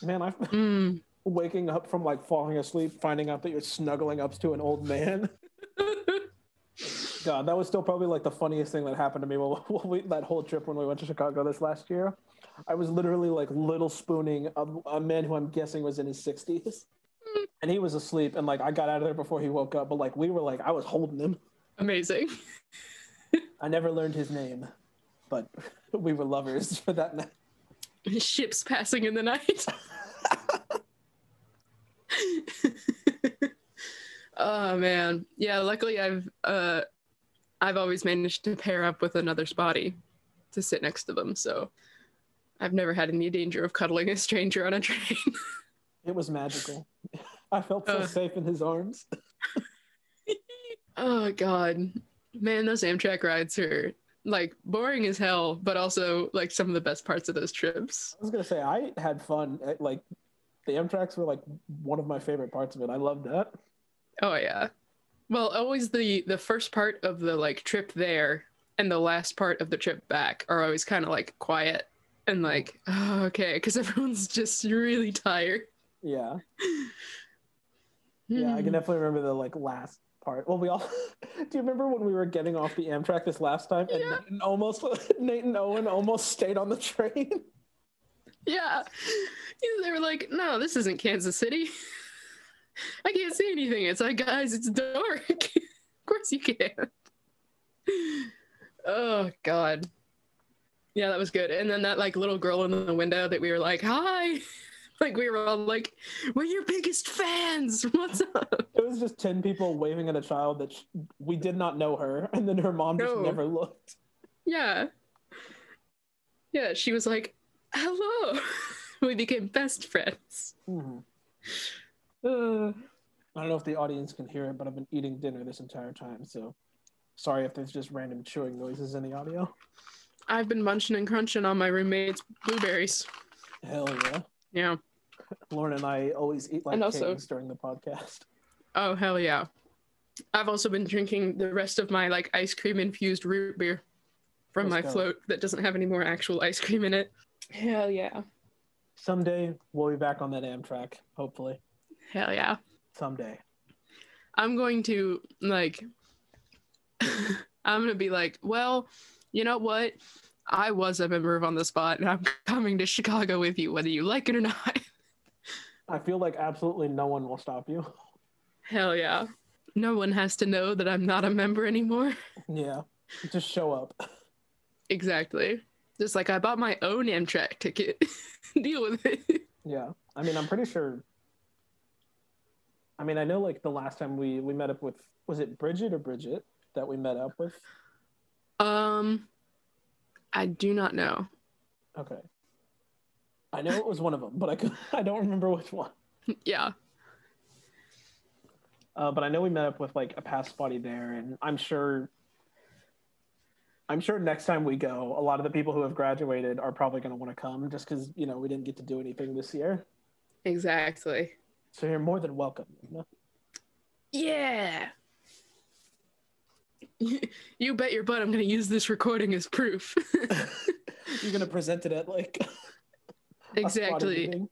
Speaker 1: Man, I'm
Speaker 2: Mm.
Speaker 1: waking up from like falling asleep, finding out that you're snuggling up to an old man. God, that was still probably like the funniest thing that happened to me while, while we, that whole trip when we went to Chicago this last year. I was literally like little spooning a, a man who I'm guessing was in his 60s. And he was asleep, and like I got out of there before he woke up, but like we were like, I was holding him.
Speaker 2: Amazing.
Speaker 1: I never learned his name, but we were lovers for that night.
Speaker 2: Ships passing in the night. oh man. Yeah, luckily I've uh I've always managed to pair up with another spotty to sit next to them, so I've never had any danger of cuddling a stranger on a train.
Speaker 1: It was magical. I felt so
Speaker 2: Uh.
Speaker 1: safe in his arms.
Speaker 2: oh god. Man, those Amtrak rides are like boring as hell, but also like some of the best parts of those trips.
Speaker 1: I was gonna say I had fun. eh, Like the Amtrak's were like one of my favorite parts of it. I loved that.
Speaker 2: Oh yeah. Well, always the the first part of the like trip there and the last part of the trip back are always kind of like quiet and like oh, okay because everyone's just really tired.
Speaker 1: Yeah, yeah. I can definitely remember the like last part. Well, we all. do you remember when we were getting off the Amtrak this last time and
Speaker 2: Yeah.
Speaker 1: Nate almost Nate and Owen almost stayed on the train?
Speaker 2: Yeah. They were like, no, this isn't Kansas City. I can't see anything. It's like, guys, it's dark. of course you can't. Oh, God. Yeah, that was good. And then that like little girl in the window that we were like, hi. Like we were all like, we're your biggest fans. What's up?
Speaker 1: It was just ten people waving at a child that sh- we did not know her, and then her mom just
Speaker 2: No.
Speaker 1: never looked.
Speaker 2: Yeah. Yeah, she was like, hello. we became best friends.
Speaker 1: Mhm.
Speaker 2: Uh,
Speaker 1: I don't know if the audience can hear it, but I've been eating dinner this entire time, so sorry if there's just random chewing noises in the audio.
Speaker 2: I've been munching and crunching on my roommate's blueberries.
Speaker 1: Hell yeah.
Speaker 2: Yeah.
Speaker 1: Lauren and I always eat like
Speaker 2: And also-
Speaker 1: kings during the podcast.
Speaker 2: Oh hell yeah. I've also been drinking the rest of my like ice cream infused root beer from
Speaker 1: Let's
Speaker 2: my
Speaker 1: go.
Speaker 2: float that doesn't have any more actual ice cream in it. Hell yeah.
Speaker 1: Someday we'll be back on that Amtrak, hopefully.
Speaker 2: Hell yeah.
Speaker 1: Someday.
Speaker 2: I'm going to like I'm gonna be like, well, you know what? I was a member of on the spot and I'm coming to Chicago with you, whether you like it or not.
Speaker 1: I feel like absolutely no one will stop you.
Speaker 2: Hell yeah. No one has to know that I'm not a member anymore.
Speaker 1: Yeah. Just show up.
Speaker 2: Exactly. Just like I bought my own Amtrak ticket. Deal with it.
Speaker 1: Yeah. I mean, I'm pretty sure. I mean, I know like the last time we we met up with was it Bridget or Bridget that we met up with?
Speaker 2: Um I do not know.
Speaker 1: Okay. I know it was one of them, but I could, I don't remember which one.
Speaker 2: Yeah.
Speaker 1: Uh, but I know we met up with like a past spotty there, and I'm sure. I'm sure next time we go, a lot of the people who have graduated are probably going to want to come, just because you know we didn't get to do anything this year.
Speaker 2: Exactly.
Speaker 1: So you're more than welcome. you know?
Speaker 2: Yeah. You bet your butt I'm going to use this recording as proof.
Speaker 1: You're going to present it at like
Speaker 2: exactly.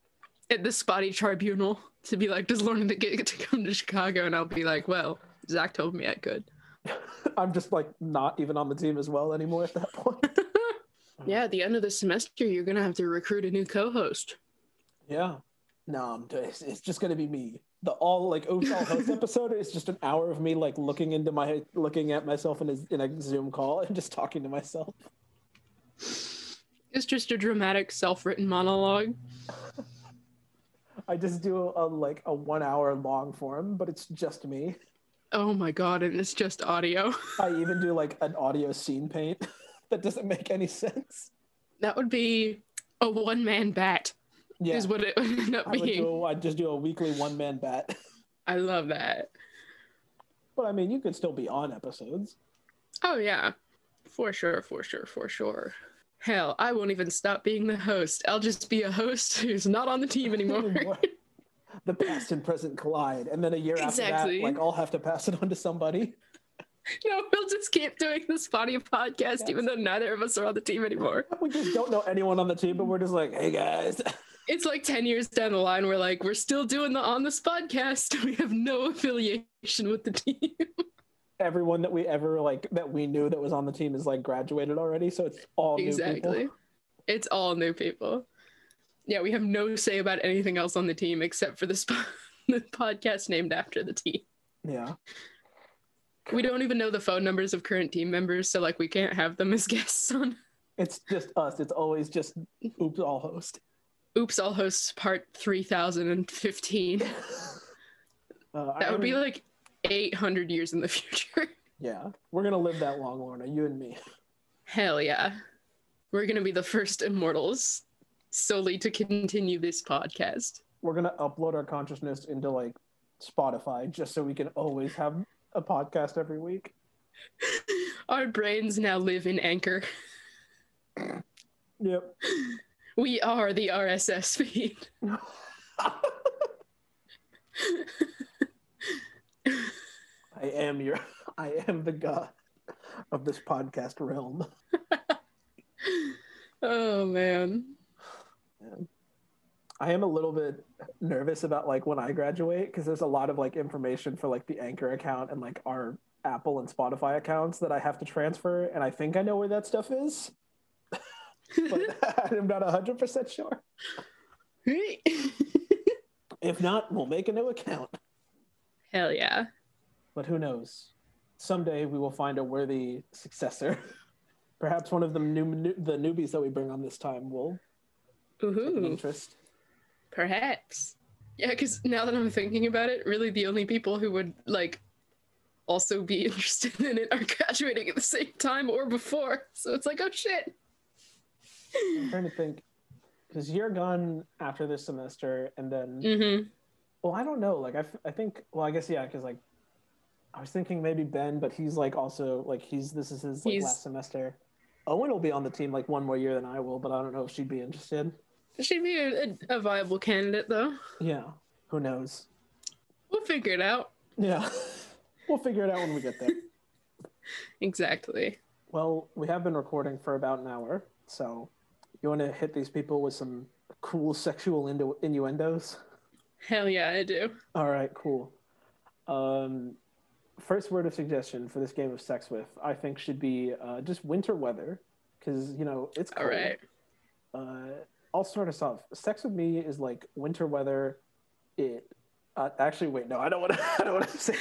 Speaker 2: At the spotty tribunal to be like, does Lauren get to come to Chicago? And I'll be like, well, Zach told me I could.
Speaker 1: I'm just like not even on the team as well anymore at that point.
Speaker 2: Yeah, at the end of the semester, you're going to have to recruit a new co host.
Speaker 1: Yeah. No, I'm it's, it's just gonna be me. The all like overall host episode is just an hour of me like looking into my looking at myself in a in a Zoom call and just talking to myself.
Speaker 2: It's just a dramatic self written monologue.
Speaker 1: I just do a like a one hour long form, but it's just me.
Speaker 2: Oh my God. And it's just audio.
Speaker 1: I even do like an audio scene paint that doesn't make any sense.
Speaker 2: That would be a one man bat,
Speaker 1: Yeah,
Speaker 2: is what it would end up
Speaker 1: I would
Speaker 2: being.
Speaker 1: do. I just do a weekly one man bat.
Speaker 2: I love that.
Speaker 1: But I mean, you could still be on episodes.
Speaker 2: Oh, yeah. For sure, for sure, for sure. Hell, I won't even stop being the host. I'll just be a host who's not on the team anymore.
Speaker 1: the past and present collide, and then a year
Speaker 2: Exactly.
Speaker 1: after that, like I'll have to pass it on to somebody.
Speaker 2: no, we'll just keep doing the Spotty podcast, even though neither of us are on the team anymore.
Speaker 1: We just don't know anyone on the team, but we're just like, hey guys.
Speaker 2: It's like 10 years down the line, we're like, we're still doing the On This podcast. We have no affiliation with the team.
Speaker 1: everyone that we ever like that we knew that was on the team is like graduated already, so it's all new
Speaker 2: exactly.
Speaker 1: people.
Speaker 2: It's all new people. Yeah, we have no say about anything else on the team except for this the podcast named after the team.
Speaker 1: Yeah.
Speaker 2: We don't even know the phone numbers of current team members, so like we can't have them as guests on
Speaker 1: It's just us. It's always just oops all host.
Speaker 2: Oops All Hosts Part 3015.
Speaker 1: Uh,
Speaker 2: That would be like 800 years in the future.
Speaker 1: yeah. We're gonna live that long, Lorna. You and me.
Speaker 2: Hell yeah. We're going to be the first immortals solely to continue this podcast.
Speaker 1: We're gonna upload our consciousness into like Spotify just so we can always have a podcast every week.
Speaker 2: Our brains now live in Anchor.
Speaker 1: Yep.
Speaker 2: We are the RSS feed.
Speaker 1: I am your. I am the god of this podcast realm.
Speaker 2: Oh man.
Speaker 1: I am a little bit nervous about like when I graduate because there's a lot of like information for like the Anchor account and like our Apple and Spotify accounts that I have to transfer, and I think I know where that stuff is, but I'm not hundred percent sure. If not, we'll make a new account.
Speaker 2: Hell yeah.
Speaker 1: But who knows? Someday we will find a worthy successor. Perhaps one of the new the newbies that we bring on this time will
Speaker 2: Ooh,
Speaker 1: interest.
Speaker 2: perhaps. Yeah, because now that I'm thinking about it, really the only people who would like also be interested in it are graduating at the same time or before. So it's like, oh shit.
Speaker 1: I'm trying to think because you're gone after this semester, and then
Speaker 2: Mm-hmm.
Speaker 1: well, I don't know. Like I, f- I think well, I guess yeah, because like I was thinking maybe Ben, but he's like also like he's this is his like
Speaker 2: He's-
Speaker 1: last semester. Owen will be on the team like one more year than I will, but I don't know if she'd be interested.
Speaker 2: She'd be a, a, a viable candidate though.
Speaker 1: Yeah, who knows?
Speaker 2: We'll figure it out.
Speaker 1: Yeah, we'll figure it out when we get there.
Speaker 2: Exactly.
Speaker 1: Well, we have been recording for about an hour, so you want to hit these people with some cool sexual innu- innuendos?
Speaker 2: Hell yeah, I do.
Speaker 1: All right, cool. Um, first word of suggestion for this game of sex with, I think, should be uh, just winter weather, because you know it's
Speaker 2: All
Speaker 1: cold.
Speaker 2: right.
Speaker 1: Uh, I'll start us off. Sex with me is like winter weather. It uh, actually wait, no, I don't want to. I don't want to say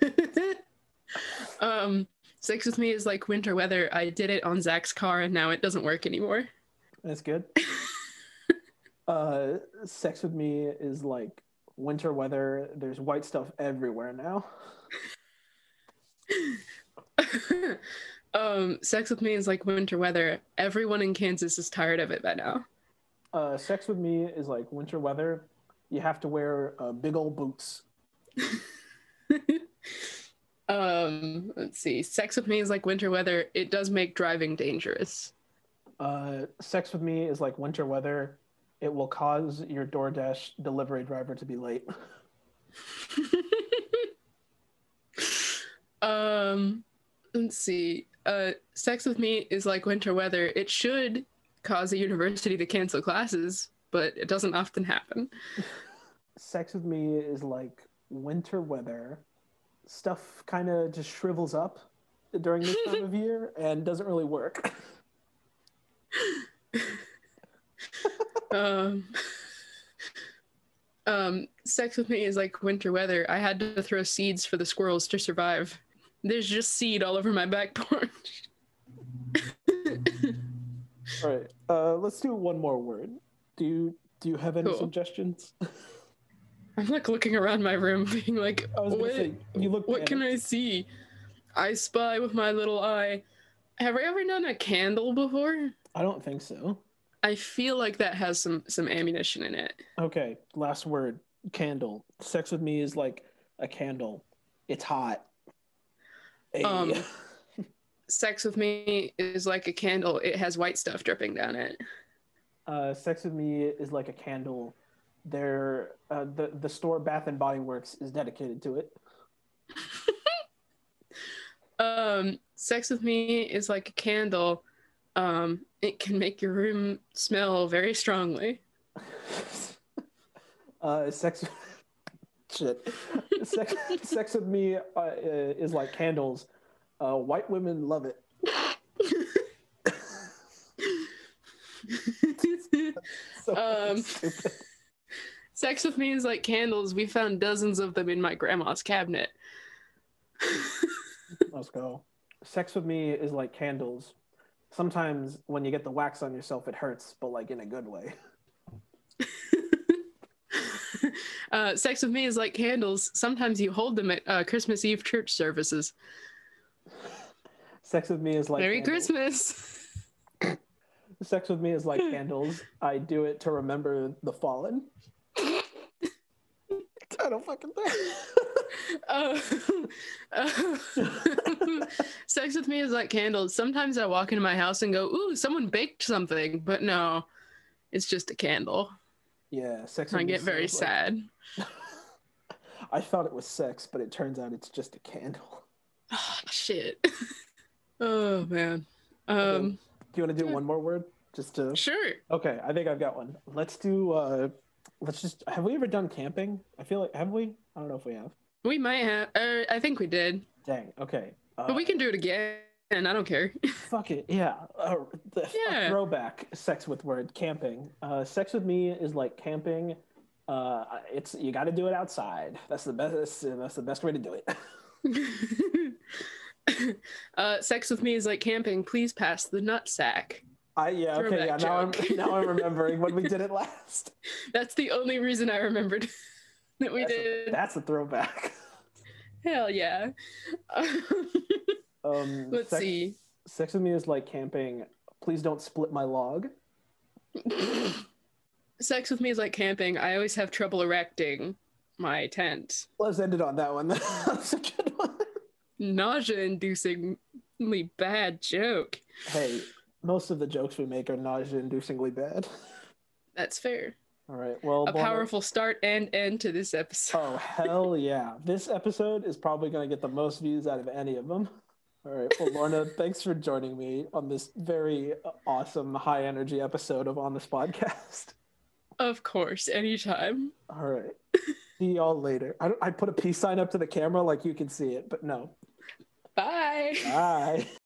Speaker 1: that.
Speaker 2: um, sex with me is like winter weather. I did it on Zach's car and now it doesn't work anymore.
Speaker 1: That's good. uh, sex with me is like winter weather. There's white stuff everywhere now.
Speaker 2: um, sex with me is like winter weather. Everyone in Kansas is tired of it by now.
Speaker 1: Uh, sex with me is like winter weather. You have to wear uh, big old boots.
Speaker 2: um, let's see. Sex with me is like winter weather. It does make driving dangerous.
Speaker 1: Uh, sex with me is like winter weather. It will cause your DoorDash delivery driver to be late.
Speaker 2: um, let's see. Uh, sex with me is like winter weather. It should cause a university to cancel classes, but it doesn't often happen.
Speaker 1: Sex with me is like winter weather. Stuff kind of just shrivels up during this time of year and doesn't really work.
Speaker 2: um, um, sex with me is like winter weather. I had to throw seeds for the squirrels to survive. There's just seed all over my back porch.
Speaker 1: All right. Uh, let's do one more word. Do you do you have any
Speaker 2: Cool.
Speaker 1: suggestions?
Speaker 2: I'm like looking around my room, being like, what?
Speaker 1: say you look.
Speaker 2: What can I see? I spy with my little eye. Have I ever done a candle before?
Speaker 1: I don't think so.
Speaker 2: I feel like that has some some ammunition in it.
Speaker 1: Okay. Last word. Candle. Sex with me is like a candle. It's hot. Hey.
Speaker 2: Um, Sex with me is like a candle. It has white stuff dripping down it.
Speaker 1: uh, sex with me is like a candle. There, uh, the the store Bath and Body Works is dedicated to it.
Speaker 2: Um, sex with me is like a candle. Um, it can make your room smell very strongly.
Speaker 1: uh, sex. Shit. sex, sex with me uh, is like candles. Uh, white women love it. So
Speaker 2: Um,
Speaker 1: stupid.
Speaker 2: Sex with me is like candles. We found dozens of them in my grandma's cabinet.
Speaker 1: Let's go. Sex with me is like candles. Sometimes when you get the wax on yourself, it hurts, but like in a good way.
Speaker 2: uh, sex with me is like candles. Sometimes you hold them at uh, Christmas Eve church services.
Speaker 1: Sex with me is like
Speaker 2: Merry
Speaker 1: candles.
Speaker 2: Christmas.
Speaker 1: Sex with me is like candles. I do it to remember the fallen. I don't fucking think.
Speaker 2: Uh, uh, sex with me is like candles. Sometimes I walk into my house and go, "Ooh, someone baked something," but no, it's just a candle.
Speaker 1: yeah, sex. With
Speaker 2: I get very
Speaker 1: sounds like-
Speaker 2: sad.
Speaker 1: I thought it was sex, but it turns out it's just a candle.
Speaker 2: Oh, shit. oh man. Um.
Speaker 1: Do you want to do
Speaker 2: Yeah.
Speaker 1: one more word? Just to
Speaker 2: Sure.
Speaker 1: Okay, I think I've got one. Let's do uh let's just have we ever done camping? I feel like have we? I don't know if we have.
Speaker 2: We might have. Uh, I think we did,
Speaker 1: Dang, okay. Uh,
Speaker 2: but we can do it again. And I don't care.
Speaker 1: fuck it. Yeah. Uh, the
Speaker 2: Yeah.
Speaker 1: throwback sex with word camping. Uh sex with me is like camping. Uh it's you got to do it outside. That's the best that's the best way to do it.
Speaker 2: uh, sex with me is like camping. Please pass the nut sack.
Speaker 1: I yeah, okay,
Speaker 2: Throwback
Speaker 1: yeah. Now I'm now I'm remembering when we did it last.
Speaker 2: That's the only reason I remembered that we
Speaker 1: that's,
Speaker 2: did.
Speaker 1: A, that's a throwback.
Speaker 2: Hell yeah.
Speaker 1: Um
Speaker 2: Let's
Speaker 1: sex,
Speaker 2: see.
Speaker 1: Sex with me is like camping. Please don't split my log.
Speaker 2: Sex with me is like camping. I always have trouble erecting my tent.
Speaker 1: Let's end it on that one. That's a good one.
Speaker 2: Nausea inducingly bad joke.
Speaker 1: Hey, most of the jokes we make are nausea-inducingly bad.
Speaker 2: That's fair.
Speaker 1: All right. Well,
Speaker 2: A powerful start and end to this episode.
Speaker 1: Oh hell yeah! This episode is probably going to get the most views out of any of them. All right. Well, Lorna, thanks for joining me on this very awesome, high-energy episode of On This Podcast.
Speaker 2: Of course, anytime.
Speaker 1: All right. See y'all later. I, I put a peace sign up to the camera like you can see it, but no.
Speaker 2: Bye.
Speaker 1: Bye.